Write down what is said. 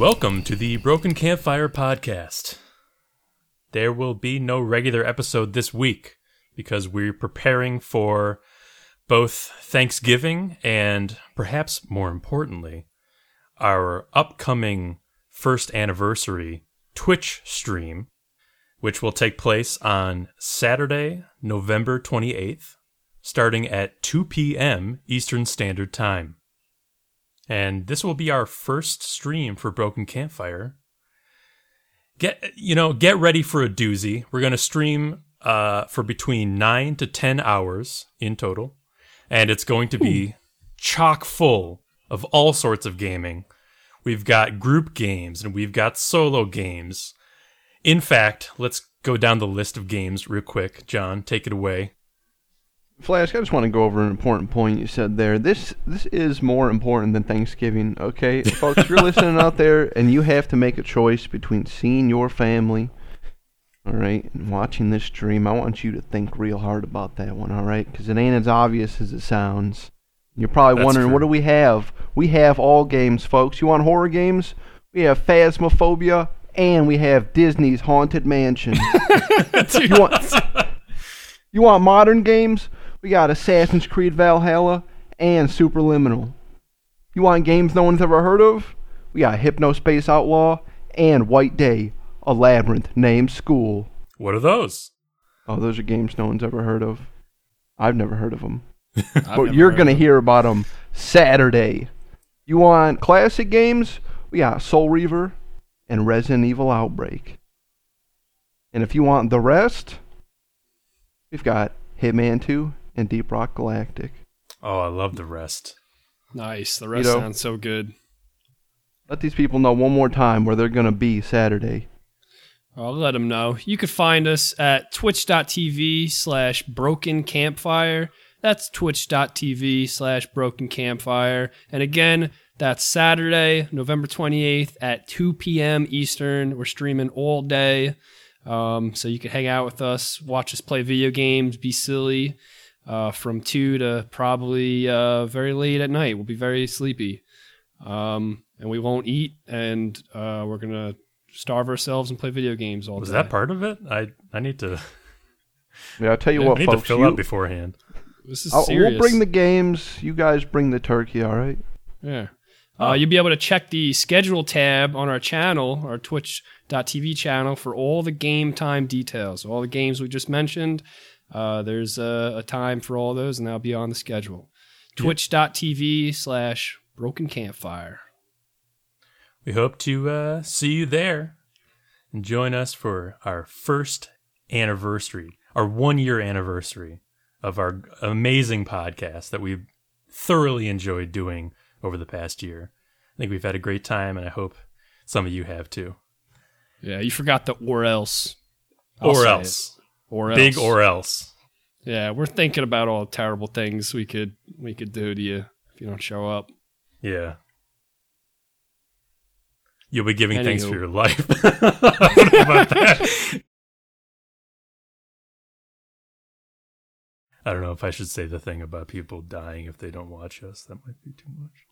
welcome to the Broken Campfire podcast. There will be no regular episode this week because we're preparing for both Thanksgiving and perhaps more importantly, our upcoming first anniversary Twitch stream, which will take place on Saturday, November 28th, starting at 2 p.m. Eastern Standard Time. And this will be our first stream for Broken Campfire. Get you know, get ready for a doozy. We're going to stream uh, for between 9 to 10 hours in total, and it's going to be chock full of all sorts of gaming. We've got group games and we've got solo games. In fact, let's go down the list of games real quick. John, take it away. Flash, I just want to go over an important point you said there. This this is more important than Thanksgiving, okay? Folks, you're listening out there and you have to make a choice between seeing your family, all right, and watching this stream. I want you to think real hard about that one, all right? Because it ain't as obvious as it sounds. You're probably That's wondering, true. what do we have? We have all games, folks. You want horror games? We have Phasmophobia, and we have Disney's Haunted Mansion. you want you want modern games? We got Assassin's Creed Valhalla and Superliminal. You want games no one's ever heard of? We got Hypnospace Outlaw and White Day, a labyrinth named School. What are those? Oh, those are games no one's ever heard of. I've never heard of them. But you're going to hear about them Saturday. You want classic games? We got Soul Reaver and Resident Evil Outbreak. And if you want the rest, we've got Hitman 2 and Deep Rock Galactic. Oh, I love the rest. Nice. The rest know- sounds so good. Let these people know one more time where they're going to be Saturday. I'll let them know. You could find us at twitch.tv slash broken campfire. That's twitch.tv slash broken campfire. And again, that's Saturday, November 28th at 2 p.m. Eastern. We're streaming all day. Um, so you can hang out with us, watch us play video games, be silly uh, from 2 to probably uh, very late at night. We'll be very sleepy. Um, and we won't eat, and uh, we're going to starve ourselves and play video games all Was day. that part of it? I I need to, Yeah, I'll tell you Yeah, what, I need to fill you- up beforehand. This is I'll- serious. we'll bring the games. You guys bring the turkey, all right? Yeah. Uh, you'll be able to check the schedule tab on our channel, our twitch.tv channel, for all the game time details. All the games we just mentioned, uh, there's a, a time for all those, and that'll be on the schedule. Twitch.tv slash broken campfire. We hope to uh, see you there and join us for our first anniversary, our one year anniversary of our amazing podcast that we've thoroughly enjoyed doing over the past year. I think we've had a great time, and I hope some of you have too. Yeah, you forgot the or else. I'll or else. it. Or else. Big or else. Yeah, we're thinking about all the terrible things we could we could do to you if you don't show up. Yeah. You'll be giving thanks for your life. About that? I don't know if I should say the thing about people dying if they don't watch us. That might be too much.